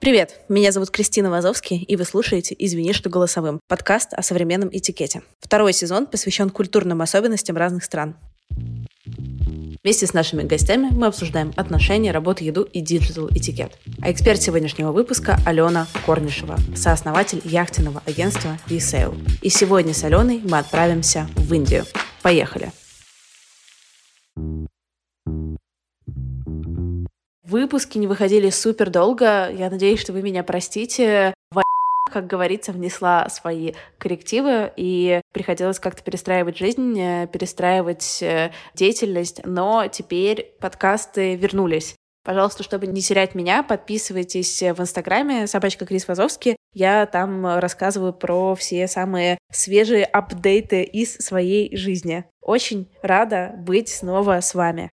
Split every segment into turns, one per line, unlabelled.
Привет, меня зовут Кристина Вазовский, и вы слушаете «Извини, что голосовым» – подкаст о современном этикете. Второй сезон посвящен культурным особенностям разных стран. Вместе с нашими гостями мы обсуждаем отношения, работу, еду и digital этикет. А эксперт сегодняшнего выпуска – Алена Корнишева, сооснователь яхтенного агентства Resale. И сегодня с Аленой мы отправимся в Индию. Поехали! Выпуски не выходили супер долго. Я надеюсь, что вы меня простите. Как говорится, внесла свои коррективы, и приходилось как-то перестраивать жизнь, э, перестраивать э, деятельность, но теперь подкасты вернулись. Пожалуйста, чтобы не терять меня, подписывайтесь в Инстаграме собачка Крис Вазовский. Я там рассказываю про все самые свежие апдейты из своей жизни. Очень рада быть снова с вами.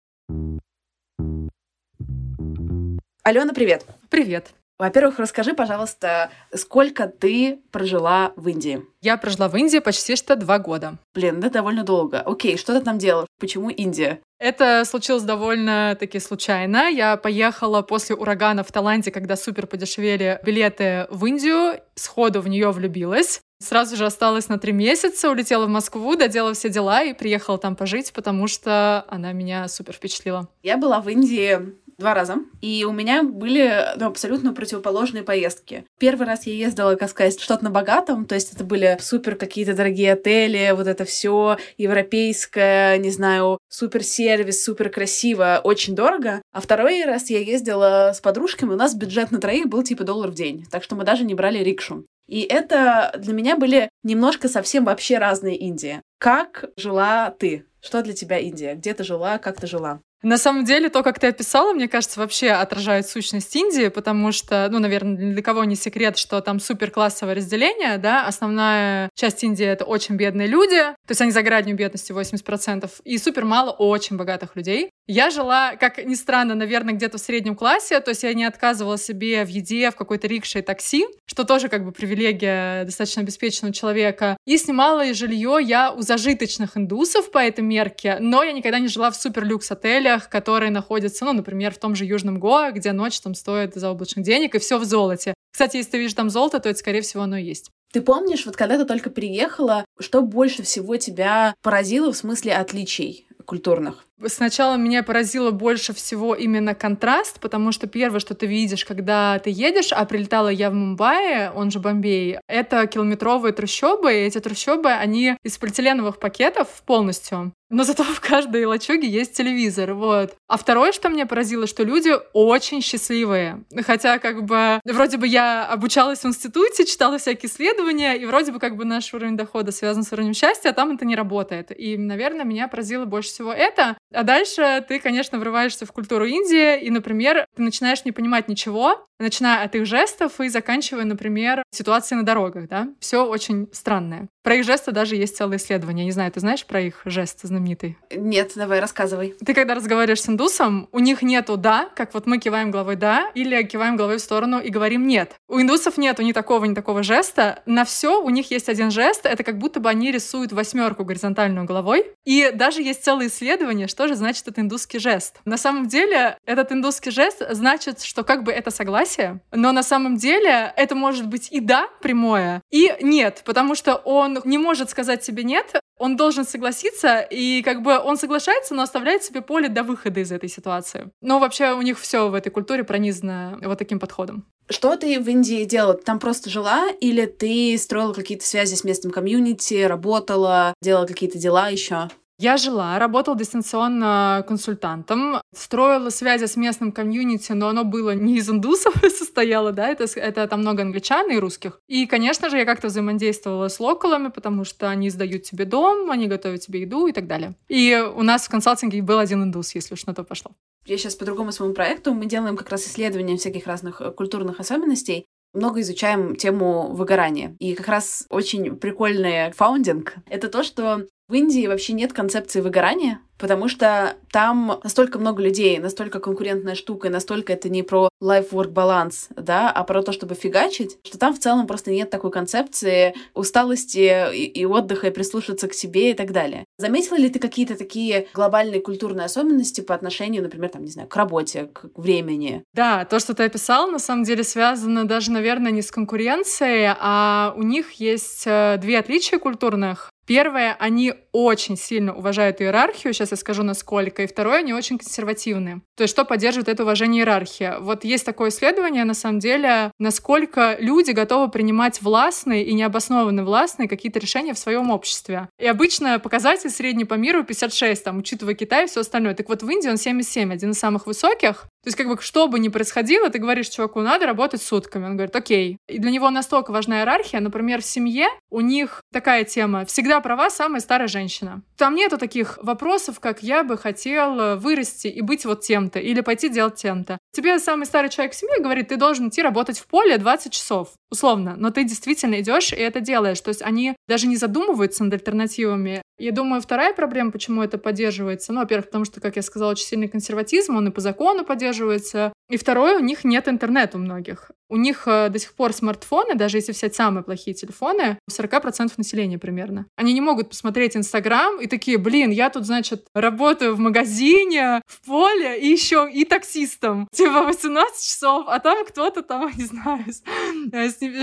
Алена, привет.
Привет.
Во-первых, расскажи, пожалуйста, сколько ты прожила в Индии?
Я прожила в Индии почти что два года.
Блин, это довольно долго. Окей, что ты там делала? Почему Индия?
Это случилось довольно-таки случайно. Я поехала после урагана в Таиланде, когда супер подешевели билеты в Индию, сходу в нее влюбилась. Сразу же осталась на три месяца, улетела в Москву, доделала все дела и приехала там пожить, потому что она меня супер впечатлила.
Я была в Индии два раза. И у меня были ну, абсолютно противоположные поездки. Первый раз я ездила, как сказать, что-то на богатом, то есть это были супер какие-то дорогие отели, вот это все европейское, не знаю, супер сервис, супер красиво, очень дорого. А второй раз я ездила с подружками, у нас бюджет на троих был типа доллар в день, так что мы даже не брали рикшу. И это для меня были немножко совсем вообще разные Индии. Как жила ты? Что для тебя Индия? Где ты жила? Как ты жила?
На самом деле, то, как ты описала, мне кажется, вообще отражает сущность Индии, потому что, ну, наверное, для кого не секрет, что там супер классовое разделение, да, основная часть Индии — это очень бедные люди, то есть они за гранью бедности 80%, и супер мало очень богатых людей. Я жила, как ни странно, наверное, где-то в среднем классе, то есть я не отказывала себе в еде, в какой-то рикше и такси, что тоже как бы привилегия достаточно обеспеченного человека. И снимала жилье я у зажиточных индусов по этой мерке, но я никогда не жила в супер люкс отелях, которые находятся, ну, например, в том же Южном Гоа, где ночь там стоит заоблачных денег, и все в золоте. Кстати, если ты видишь там золото, то это, скорее всего, оно и есть.
Ты помнишь, вот когда ты только приехала, что больше всего тебя поразило в смысле отличий культурных?
Сначала меня поразило больше всего именно контраст, потому что первое, что ты видишь, когда ты едешь, а прилетала я в Мумбаи, он же Бомбей, это километровые трущобы, и эти трущобы, они из полиэтиленовых пакетов полностью но зато в каждой лачуге есть телевизор, вот. А второе, что меня поразило, что люди очень счастливые. Хотя, как бы, вроде бы я обучалась в институте, читала всякие исследования, и вроде бы, как бы, наш уровень дохода связан с уровнем счастья, а там это не работает. И, наверное, меня поразило больше всего это. А дальше ты, конечно, врываешься в культуру Индии, и, например, ты начинаешь не понимать ничего, начиная от их жестов и заканчивая, например, ситуацией на дорогах, да. Все очень странное. Про их жесты даже есть целое исследование. Не знаю, ты знаешь про их жест знаменитый?
Нет, давай, рассказывай.
Ты когда разговариваешь с индусом, у них нету «да», как вот мы киваем головой «да», или киваем головой в сторону и говорим «нет». У индусов нету ни такого, ни такого жеста. На все у них есть один жест, это как будто бы они рисуют восьмерку горизонтальную головой. И даже есть целое исследование, что же значит этот индусский жест. На самом деле, этот индусский жест значит, что как бы это согласие, но на самом деле это может быть и «да» прямое, и «нет», потому что он не может сказать себе нет, он должен согласиться, и как бы он соглашается, но оставляет себе поле до выхода из этой ситуации. Но вообще у них все в этой культуре пронизано вот таким подходом.
Что ты в Индии делала? Ты там просто жила или ты строила какие-то связи с местным комьюнити, работала, делала какие-то дела еще?
Я жила, работала дистанционно консультантом, строила связи с местным комьюнити, но оно было не из индусов состояло, да, это, это там много англичан и русских. И, конечно же, я как-то взаимодействовала с локалами, потому что они сдают тебе дом, они готовят тебе еду и так далее. И у нас в консалтинге был один индус, если уж на то пошло.
Я сейчас по другому своему проекту, мы делаем как раз исследования всяких разных э, культурных особенностей, много изучаем тему выгорания. И как раз очень прикольный фаундинг — это то, что в Индии вообще нет концепции выгорания, потому что там настолько много людей, настолько конкурентная штука, и настолько это не про life-work баланс, да, а про то, чтобы фигачить, что там в целом просто нет такой концепции усталости и, и отдыха, и прислушаться к себе и так далее. Заметила ли ты какие-то такие глобальные культурные особенности по отношению, например, там, не знаю, к работе, к времени?
Да, то, что ты описал, на самом деле связано даже, наверное, не с конкуренцией, а у них есть э, две отличия культурных. Первое, они очень сильно уважают иерархию, сейчас я скажу насколько, и второе, они очень консервативны. То есть что поддерживает это уважение иерархии? Вот есть такое исследование, на самом деле, насколько люди готовы принимать властные и необоснованные властные какие-то решения в своем обществе. И обычно показатель средний по миру 56, там, учитывая Китай и все остальное. Так вот в Индии он 77, один из самых высоких. То есть, как бы, что бы ни происходило, ты говоришь чуваку, надо работать сутками. Он говорит, окей. И для него настолько важна иерархия. Например, в семье у них такая тема. Всегда права самая старая женщина. Там нету таких вопросов, как я бы хотел вырасти и быть вот тем-то, или пойти делать тем-то. Тебе самый старый человек в семье говорит, ты должен идти работать в поле 20 часов, условно, но ты действительно идешь и это делаешь. То есть они даже не задумываются над альтернативами. Я думаю, вторая проблема, почему это поддерживается, ну, во-первых, потому что, как я сказала, очень сильный консерватизм, он и по закону поддерживается. И второе, у них нет интернета у многих. У них э, до сих пор смартфоны, даже если взять самые плохие телефоны, у 40% населения примерно. Они не могут посмотреть Инстаграм и такие, блин, я тут, значит, работаю в магазине, в поле и еще и таксистом. Типа 18 часов, а там кто-то там, не знаю,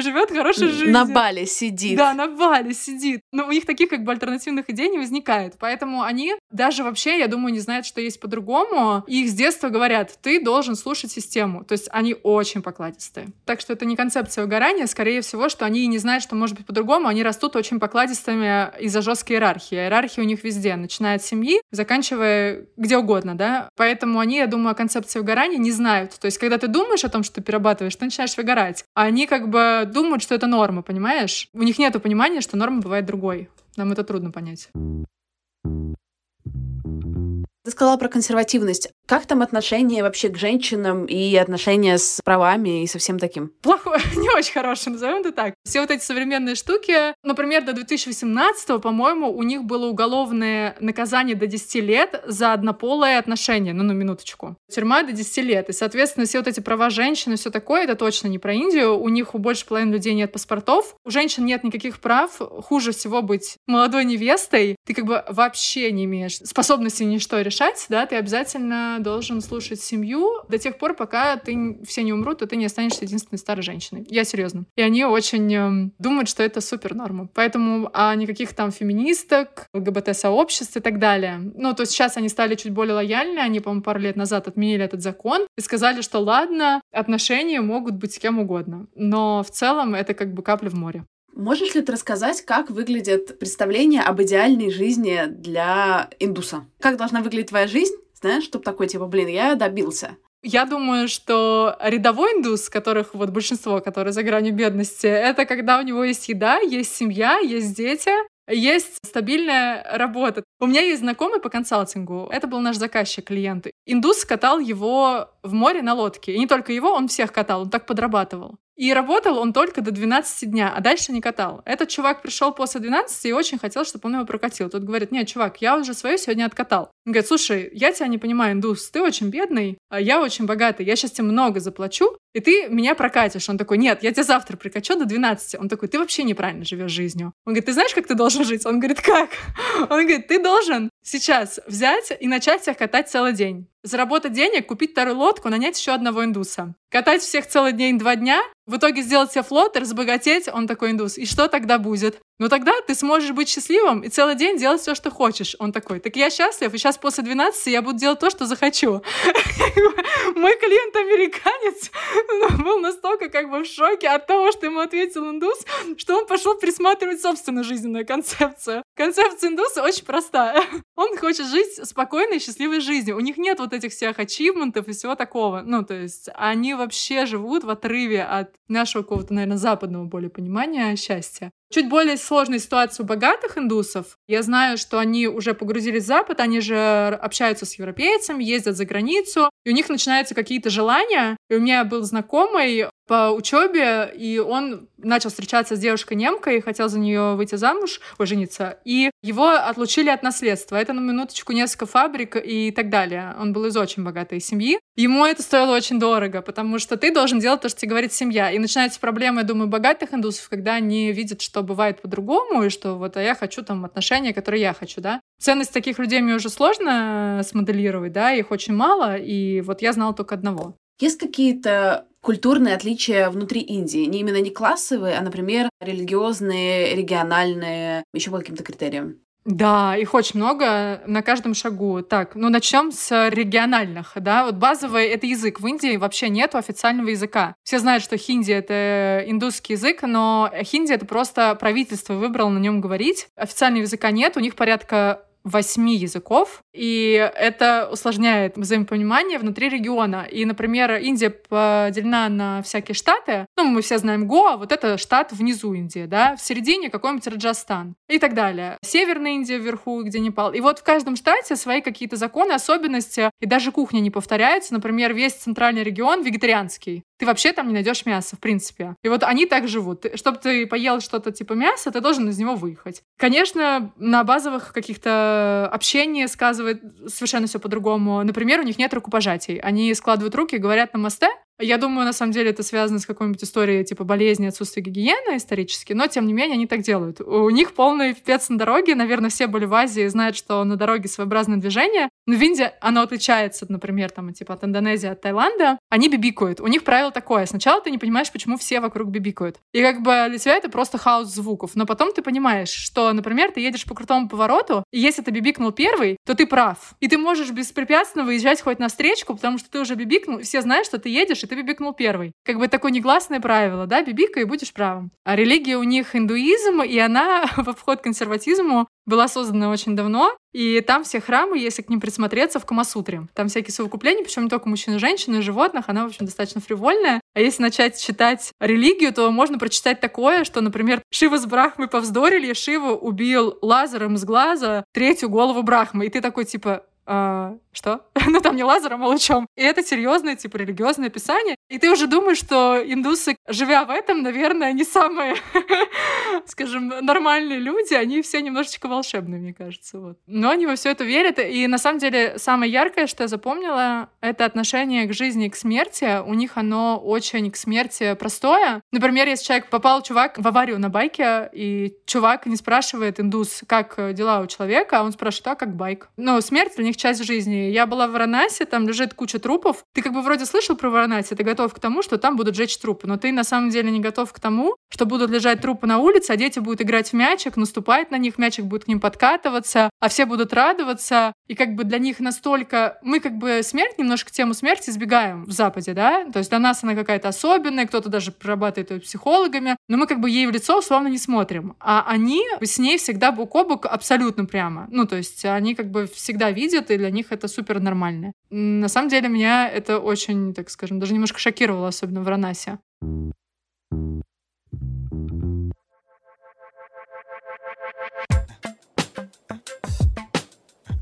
живет хорошей жизнью.
На Бали сидит.
Да, на Бали сидит. Но у них таких как бы альтернативных идей не возникает. Поэтому они даже вообще, я думаю, не знают, что есть по-другому. И их с детства говорят, ты должен слушать систему. То есть они очень покладистые. Так что это не концепция выгорания, скорее всего, что они не знают, что может быть по-другому, они растут очень покладистыми из-за жесткой иерархии. Иерархия у них везде, начиная от семьи, заканчивая где угодно, да. Поэтому они, я думаю, о концепции выгорания не знают. То есть, когда ты думаешь о том, что ты перерабатываешь, ты начинаешь выгорать. А они как бы думают, что это норма, понимаешь? У них нет понимания, что норма бывает другой. Нам это трудно понять.
Ты сказала про консервативность. Как там отношение вообще к женщинам и отношения с правами и со всем таким?
Плохое, не очень хорошее, назовем это так. Все вот эти современные штуки, например, до 2018 по-моему, у них было уголовное наказание до 10 лет за однополое отношение, ну, на минуточку. Тюрьма до 10 лет. И, соответственно, все вот эти права женщин и все такое, это точно не про Индию. У них у больше половины людей нет паспортов, у женщин нет никаких прав. Хуже всего быть молодой невестой. Ты как бы вообще не имеешь способности ничто решить решать, да, ты обязательно должен слушать семью до тех пор, пока ты все не умрут, и ты не останешься единственной старой женщиной. Я серьезно. И они очень э, думают, что это супер норма. Поэтому а никаких там феминисток, ЛГБТ-сообществ и так далее. Ну, то есть сейчас они стали чуть более лояльны, они, по-моему, пару лет назад отменили этот закон и сказали, что ладно, отношения могут быть с кем угодно. Но в целом это как бы капля в море.
Можешь ли ты рассказать, как выглядит представление об идеальной жизни для индуса? Как должна выглядеть твоя жизнь, знаешь, чтобы такой, типа, блин, я добился.
Я думаю, что рядовой индус, которых вот большинство, которые за гранью бедности, это когда у него есть еда, есть семья, есть дети, есть стабильная работа. У меня есть знакомый по консалтингу. Это был наш заказчик, клиент. Индус катал его в море на лодке. И не только его, он всех катал, он так подрабатывал. И работал он только до 12 дня, а дальше не катал. Этот чувак пришел после 12 и очень хотел, чтобы он его прокатил. Тут говорит, нет, чувак, я уже свое сегодня откатал. Он говорит, слушай, я тебя не понимаю, индус, ты очень бедный, а я очень богатый, я сейчас тебе много заплачу, и ты меня прокатишь. Он такой, нет, я тебя завтра прикачу до 12. Он такой, ты вообще неправильно живешь жизнью. Он говорит, ты знаешь, как ты должен жить? Он говорит, как? Он говорит, ты должен сейчас взять и начать всех катать целый день. Заработать денег, купить вторую лодку, нанять еще одного индуса. Катать всех целый день, два дня, в итоге сделать себе флот, разбогатеть, он такой индус. И что тогда будет? Ну тогда ты сможешь быть счастливым и целый день делать все, что хочешь. Он такой, так я счастлив, и сейчас после 12 я буду делать то, что захочу. Мой клиент-американец ну, был настолько как бы в шоке от того, что ему ответил индус, что он пошел присматривать собственную жизненную концепцию. Концепция индуса очень простая. Он хочет жить спокойной, счастливой жизнью. У них нет вот этих всех ачивментов и всего такого. Ну, то есть они вообще живут в отрыве от нашего какого-то, наверное, западного более понимания счастья. Чуть более сложная ситуация у богатых индусов. Я знаю, что они уже погрузились в Запад, они же общаются с европейцами, ездят за границу, и у них начинаются какие-то желания. И у меня был знакомый, по учебе, и он начал встречаться с девушкой-немкой, хотел за нее выйти замуж, ой, жениться, и его отлучили от наследства. Это на минуточку несколько фабрик и так далее. Он был из очень богатой семьи. Ему это стоило очень дорого, потому что ты должен делать то, что тебе говорит семья. И начинаются проблемы, я думаю, богатых индусов, когда они видят, что бывает по-другому, и что вот, а я хочу там отношения, которые я хочу, да. Ценность таких людей мне уже сложно смоделировать, да, их очень мало, и вот я знала только одного.
Есть какие-то культурные отличия внутри Индии? Не именно не классовые, а, например, религиозные, региональные, еще по каким-то критериям?
Да, их очень много на каждом шагу. Так, ну начнем с региональных, да. Вот базовый это язык. В Индии вообще нет официального языка. Все знают, что хинди это индусский язык, но хинди это просто правительство выбрало на нем говорить. Официального языка нет, у них порядка восьми языков, и это усложняет взаимопонимание внутри региона. И, например, Индия поделена на всякие штаты. Ну, мы все знаем Гоа, вот это штат внизу Индии, да, в середине какой-нибудь Раджастан и так далее. Северная Индия вверху, где Непал. И вот в каждом штате свои какие-то законы, особенности, и даже кухня не повторяется. Например, весь центральный регион вегетарианский ты вообще там не найдешь мяса, в принципе. И вот они так живут. Чтобы ты поел что-то типа мяса, ты должен из него выехать. Конечно, на базовых каких-то общении сказывает совершенно все по-другому. Например, у них нет рукопожатий. Они складывают руки, говорят на мосте, я думаю, на самом деле это связано с какой-нибудь историей типа болезни, отсутствия гигиены исторически, но тем не менее они так делают. У них полный пипец на дороге, наверное, все были в Азии, знают, что на дороге своеобразное движение, но в Индии оно отличается, например, там, типа от Индонезии, от Таиланда. Они бибикают. У них правило такое. Сначала ты не понимаешь, почему все вокруг бибикают. И как бы для тебя это просто хаос звуков. Но потом ты понимаешь, что, например, ты едешь по крутому повороту, и если ты бибикнул первый, то ты прав. И ты можешь беспрепятственно выезжать хоть на встречку, потому что ты уже бибикнул, и все знают, что ты едешь, и ты бибикнул первый. Как бы такое негласное правило, да, бибика и будешь правым. А религия у них индуизм, и она в обход консерватизму была создана очень давно, и там все храмы, если к ним присмотреться, в Камасутре. Там всякие совокупления, причем не только мужчин и женщин, и животных, она, в общем, достаточно фривольная. А если начать читать религию, то можно прочитать такое, что, например, Шива с Брахмой повздорили, Шива убил лазером из глаза третью голову Брахмы. И ты такой, типа, а, что? ну там не лазером, а лучом. И это серьезное, типа, религиозное писание. И ты уже думаешь, что индусы, живя в этом, наверное, не самые, скажем, нормальные люди, они все немножечко волшебные, мне кажется. Вот. Но они во все это верят. И на самом деле самое яркое, что я запомнила, это отношение к жизни и к смерти. У них оно очень к смерти простое. Например, если человек попал, чувак, в аварию на байке, и чувак не спрашивает индус, как дела у человека, а он спрашивает, а как байк? Но смерть для них часть жизни. Я была в Варанасе, там лежит куча трупов. Ты как бы вроде слышал про Варанаси, ты готов к тому, что там будут жечь трупы, но ты на самом деле не готов к тому, что будут лежать трупы на улице, а дети будут играть в мячик, наступать на них, мячик будет к ним подкатываться, а все будут радоваться. И как бы для них настолько... Мы как бы смерть, немножко тему смерти избегаем в Западе, да? То есть для нас она какая-то особенная, кто-то даже прорабатывает ее психологами, но мы как бы ей в лицо условно не смотрим. А они с ней всегда бок о бок абсолютно прямо. Ну, то есть они как бы всегда видят, и для них это супер нормально. На самом деле меня это очень, так скажем, даже немножко шокировало, особенно в Ранасе.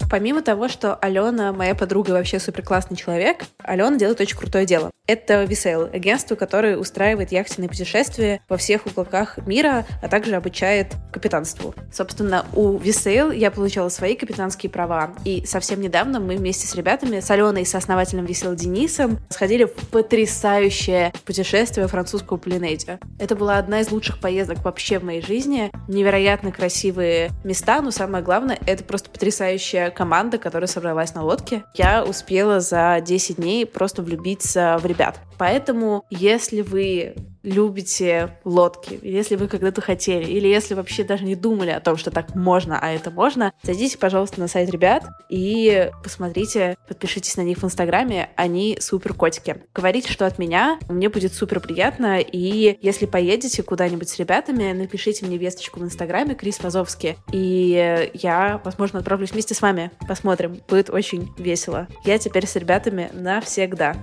Помимо того, что Алена, моя подруга, вообще супер классный человек, Алена делает очень крутое дело. Это Visail, агентство, которое устраивает яхтенные путешествия во всех уголках мира, а также обучает капитанству. Собственно, у Visail я получала свои капитанские права, и совсем недавно мы вместе с ребятами, с Аленой и с основателем Visail Денисом, сходили в потрясающее путешествие французского Полинезия. Это была одна из лучших поездок вообще в моей жизни. Невероятно красивые места, но самое главное, это просто потрясающая команда, которая собралась на лодке. Я успела за 10 дней просто влюбиться в ребят. Поэтому, если вы любите лодки, если вы когда-то хотели, или если вообще даже не думали о том, что так можно, а это можно, зайдите, пожалуйста, на сайт ребят и посмотрите, подпишитесь на них в Инстаграме, они супер котики. Говорите, что от меня, мне будет супер приятно, и если поедете куда-нибудь с ребятами, напишите мне весточку в Инстаграме, Крис Вазовский, и я, возможно, отправлюсь вместе с вами, посмотрим, будет очень весело. Я теперь с ребятами навсегда.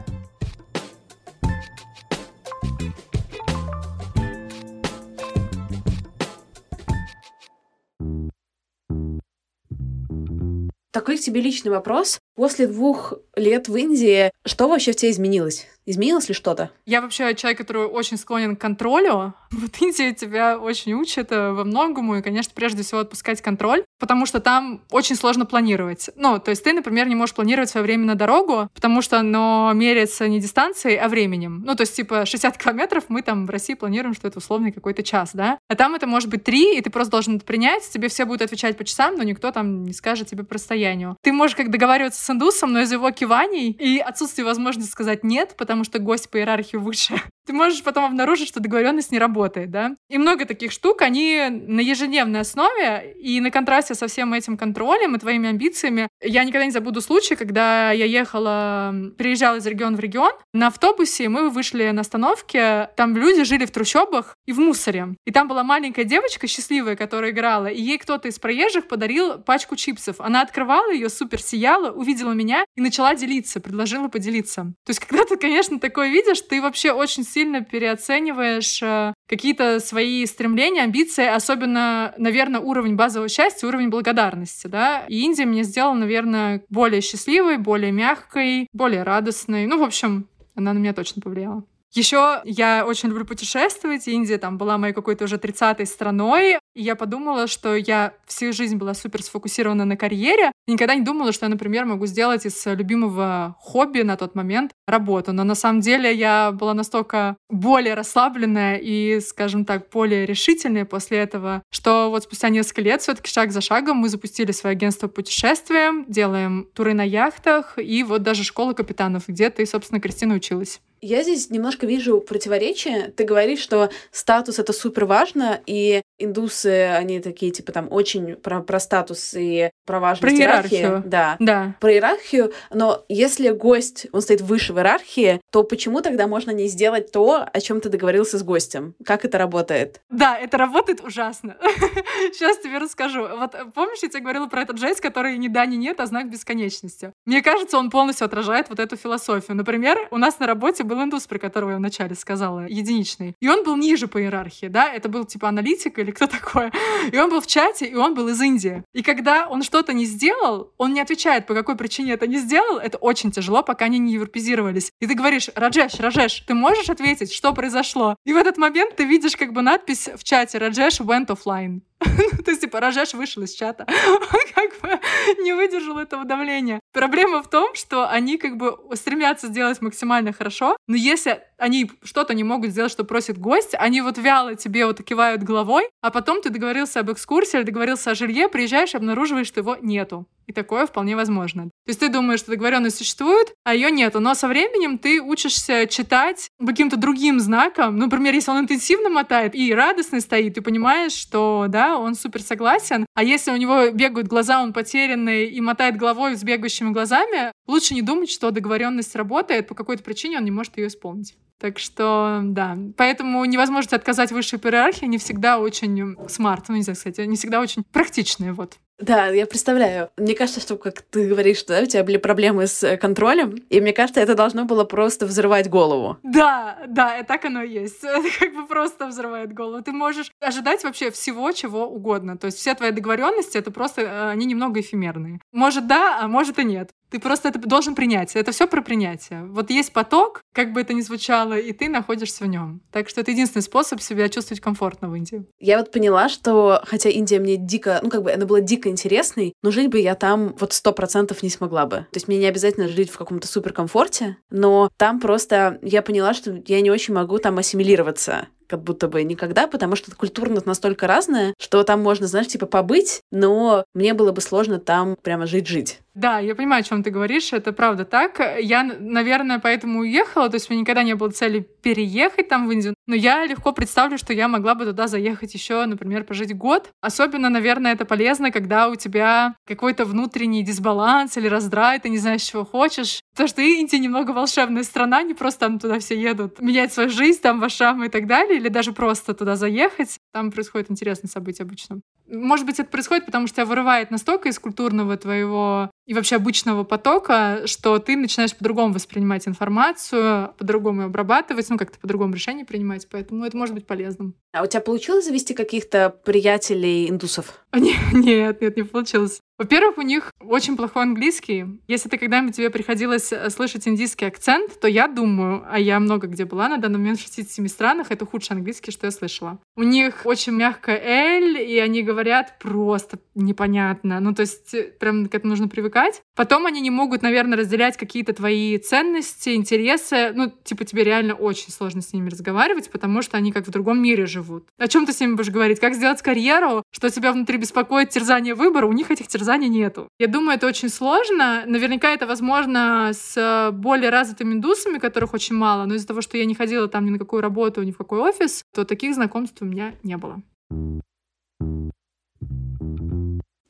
Такой к тебе личный вопрос. После двух лет в Индии, что вообще в тебе изменилось? Изменилось ли что-то?
Я вообще человек, который очень склонен к контролю. В Индии тебя очень учат э, во многому, и, конечно, прежде всего отпускать контроль, потому что там очень сложно планировать. Ну, то есть ты, например, не можешь планировать свое время на дорогу, потому что оно меряется не дистанцией, а временем. Ну, то есть, типа, 60 километров мы там в России планируем, что это условный какой-то час, да? А там это может быть 3, и ты просто должен это принять, тебе все будут отвечать по часам, но никто там не скажет тебе по расстоянию. Ты можешь как договариваться с индусом, но из его киваний и отсутствия возможности сказать «нет», потому что гость по иерархии выше, ты можешь потом обнаружить, что договоренность не работает, да? И много таких штук, они на ежедневной основе, и на контрасте со всем этим контролем и твоими амбициями. Я никогда не забуду случай, когда я ехала, переезжала из региона в регион, на автобусе мы вышли на остановке, там люди жили в трущобах и в мусоре. И там была маленькая девочка счастливая, которая играла, и ей кто-то из проезжих подарил пачку чипсов. Она открывала ее, супер сияла, увидела меня и начала делиться, предложила поделиться. То есть, когда ты, конечно, такое видишь, ты вообще очень сильно переоцениваешь э, какие-то свои стремления, амбиции, особенно, наверное, уровень базового счастья, уровень благодарности, да. И Индия меня сделала, наверное, более счастливой, более мягкой, более радостной. Ну, в общем, она на меня точно повлияла. Еще я очень люблю путешествовать. Индия там была моей какой-то уже 30-й страной. И я подумала, что я всю жизнь была супер сфокусирована на карьере. И никогда не думала, что я, например, могу сделать из любимого хобби на тот момент работу. Но на самом деле я была настолько более расслабленная и, скажем так, более решительная после этого, что вот спустя несколько лет все-таки шаг за шагом мы запустили свое агентство путешествием, делаем туры на яхтах и вот даже школа капитанов, где ты, собственно, Кристина училась.
Я здесь немножко вижу противоречие. Ты говоришь, что статус это супер важно, и индусы, они такие, типа, там, очень про, про статус и про важность
про иерархию.
Да.
да.
Про иерархию. Но если гость, он стоит выше в иерархии, то почему тогда можно не сделать то, о чем ты договорился с гостем? Как это работает?
Да, это работает ужасно. Сейчас тебе расскажу. Вот помнишь, я тебе говорила про этот жесть, который ни да, ни нет, а знак бесконечности? Мне кажется, он полностью отражает вот эту философию. Например, у нас на работе был индус, про которого я вначале сказала, единичный. И он был ниже по иерархии, да, это был типа аналитик или кто такой. И он был в чате, и он был из Индии. И когда он что-то не сделал, он не отвечает, по какой причине это не сделал, это очень тяжело, пока они не европезировались. И ты говоришь, Раджеш, Раджеш, ты можешь ответить, что произошло? И в этот момент ты видишь как бы надпись в чате Раджеш went offline. То есть, типа, Рожеш вышел из чата. Он как бы не выдержал этого давления. Проблема в том, что они как бы стремятся сделать максимально хорошо, но если они что-то не могут сделать, что просит гость, они вот вяло тебе вот кивают головой, а потом ты договорился об экскурсии договорился о жилье, приезжаешь обнаруживаешь, что его нету. И такое вполне возможно. То есть ты думаешь, что договоренность существует, а ее нету. Но со временем ты учишься читать каким-то другим знаком. Ну, например, если он интенсивно мотает и радостный стоит, ты понимаешь, что да, он супер согласен. А если у него бегают глаза, он потерянный и мотает головой с бегающими глазами, лучше не думать, что договоренность работает, по какой-то причине он не может ее исполнить. Так что, да. Поэтому невозможность отказать высшей иерархии не всегда очень смарт, ну, не знаю, кстати, не всегда очень практичные, вот.
Да, я представляю. Мне кажется, что, как ты говоришь, что да, у тебя были проблемы с э, контролем, и мне кажется, это должно было просто взрывать голову.
Да, да, так оно и есть. Это как бы просто взрывает голову. Ты можешь ожидать вообще всего, чего угодно. То есть все твои договоренности, это просто, э, они немного эфемерные. Может да, а может и нет. Ты просто это должен принять. Это все про принятие. Вот есть поток, как бы это ни звучало, и ты находишься в нем. Так что это единственный способ себя чувствовать комфортно в Индии.
Я вот поняла, что хотя Индия мне дико, ну как бы она была дико интересной, но жить бы я там вот сто процентов не смогла бы. То есть мне не обязательно жить в каком-то суперкомфорте, но там просто я поняла, что я не очень могу там ассимилироваться как будто бы никогда, потому что культурно настолько разное, что там можно, знаешь, типа побыть, но мне было бы сложно там прямо жить-жить.
Да, я понимаю, о чем ты говоришь, это правда так. Я, наверное, поэтому уехала, то есть у меня никогда не было цели переехать там в Индию, но я легко представлю, что я могла бы туда заехать еще, например, пожить год. Особенно, наверное, это полезно, когда у тебя какой-то внутренний дисбаланс или раздрай, ты не знаешь, чего хочешь. Потому что Индия немного волшебная страна, не просто там туда все едут менять свою жизнь, там в Ашам и так далее, или даже просто туда заехать. Там происходят интересные события обычно. Может быть, это происходит, потому что тебя вырывает настолько из культурного твоего и вообще обычного потока, что ты начинаешь по-другому воспринимать информацию, по-другому ее обрабатывать, ну, как-то по-другому решение принимать, поэтому это может быть полезным.
А у тебя получилось завести каких-то приятелей индусов?
Нет, нет, нет, не получилось. Во-первых, у них очень плохой английский. Если ты когда-нибудь тебе приходилось э, слышать индийский акцент, то я думаю, а я много где была на данный момент в 67 странах, это худший английский, что я слышала. У них очень мягкая «эль», и они говорят просто непонятно. Ну, то есть э, прям к этому нужно привыкать. Потом они не могут, наверное, разделять какие-то твои ценности, интересы. Ну, типа, тебе реально очень сложно с ними разговаривать, потому что они как в другом мире живут. О чем ты с ними будешь говорить? Как сделать карьеру? Что тебя внутри беспокоит терзание выбора? У них этих терзаний нету. Я думаю, это очень сложно. Наверняка это возможно с более развитыми индусами, которых очень мало, но из-за того, что я не ходила там ни на какую работу, ни в какой офис, то таких знакомств у меня не было.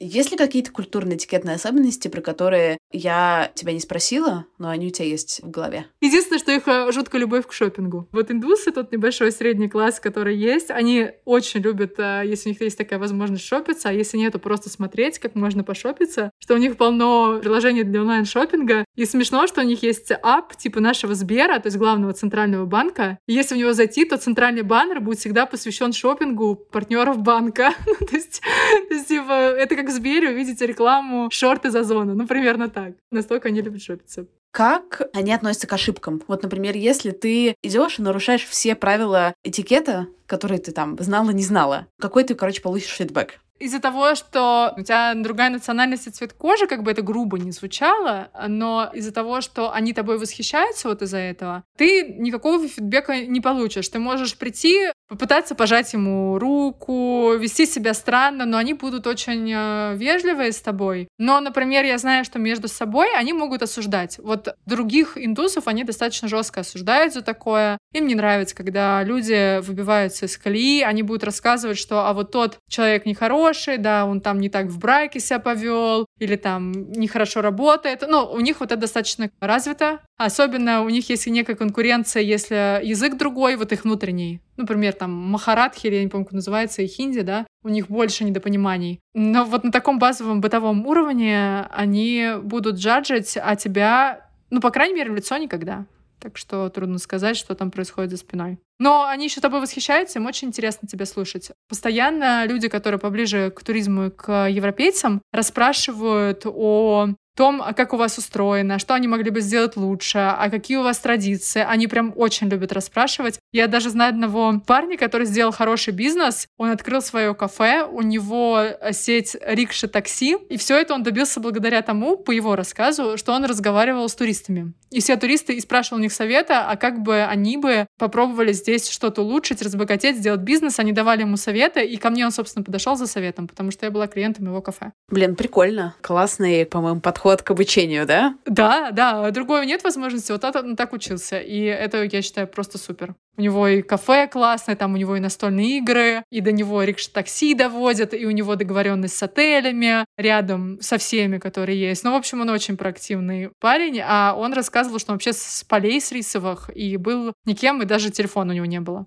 Есть ли какие-то культурные этикетные особенности, про которые я тебя не спросила, но они у тебя есть в голове?
Единственное, что их э, жуткая любовь к шопингу. Вот индусы, тот небольшой средний класс, который есть, они очень любят, э, если у них есть такая возможность шопиться, а если нет, то просто смотреть, как можно пошопиться, что у них полно приложений для онлайн-шопинга. И смешно, что у них есть ап типа нашего Сбера, то есть главного центрального банка. И если в него зайти, то центральный баннер будет всегда посвящен шопингу партнеров банка. то есть, то есть, типа, это как Сбере увидите рекламу шорты за зону. Ну, примерно так. Настолько они любят шопиться.
Как они относятся к ошибкам? Вот, например, если ты идешь и нарушаешь все правила этикета, которые ты там знала, не знала, какой ты, короче, получишь фидбэк?
Из-за того, что у тебя другая национальность и цвет кожи, как бы это грубо не звучало, но из-за того, что они тобой восхищаются вот из-за этого, ты никакого фидбэка не получишь. Ты можешь прийти, попытаться пожать ему руку, вести себя странно, но они будут очень э, вежливые с тобой. Но, например, я знаю, что между собой они могут осуждать. Вот других индусов они достаточно жестко осуждают за такое. Им не нравится, когда люди выбиваются из колеи, они будут рассказывать, что а вот тот человек нехороший, да, он там не так в браке себя повел, или там нехорошо работает. Но у них вот это достаточно развито. Особенно у них есть некая конкуренция, если язык другой, вот их внутренний. Например, там Махарадхи, или я не помню, как называется, и хинди, да, у них больше недопониманий. Но вот на таком базовом бытовом уровне они будут джаджить, а тебя, ну, по крайней мере, лицо никогда. Так что трудно сказать, что там происходит за спиной. Но они еще тобой восхищаются, им очень интересно тебя слушать. Постоянно люди, которые поближе к туризму и к европейцам, расспрашивают о том, а как у вас устроено, что они могли бы сделать лучше, а какие у вас традиции. Они прям очень любят расспрашивать. Я даже знаю одного парня, который сделал хороший бизнес. Он открыл свое кафе, у него э, сеть рикша-такси, и все это он добился благодаря тому, по его рассказу, что он разговаривал с туристами. И все туристы и спрашивал у них совета, а как бы они бы попробовали здесь что-то улучшить, разбогатеть, сделать бизнес. Они давали ему советы, и ко мне он, собственно, подошел за советом, потому что я была клиентом его кафе.
Блин, прикольно. Классный, по-моему, подход к обучению, да?
Да, да. Другой нет возможности. Вот он так учился. И это, я считаю, просто супер. У него и кафе классное, там у него и настольные игры, и до него рикша-такси доводят, и у него договоренность с отелями рядом со всеми, которые есть. Ну, в общем, он очень проактивный парень, а он рассказывал, что он вообще с полей с рисовых и был никем, и даже телефона у него не было.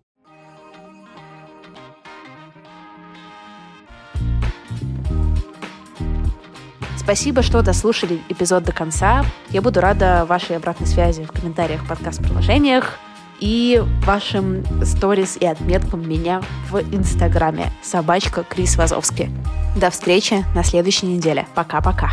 Спасибо, что дослушали эпизод до конца. Я буду рада вашей обратной связи в комментариях подкаст-приложениях и вашим сторис и отметкам меня в Инстаграме. Собачка Крис Вазовский. До встречи на следующей неделе. Пока-пока.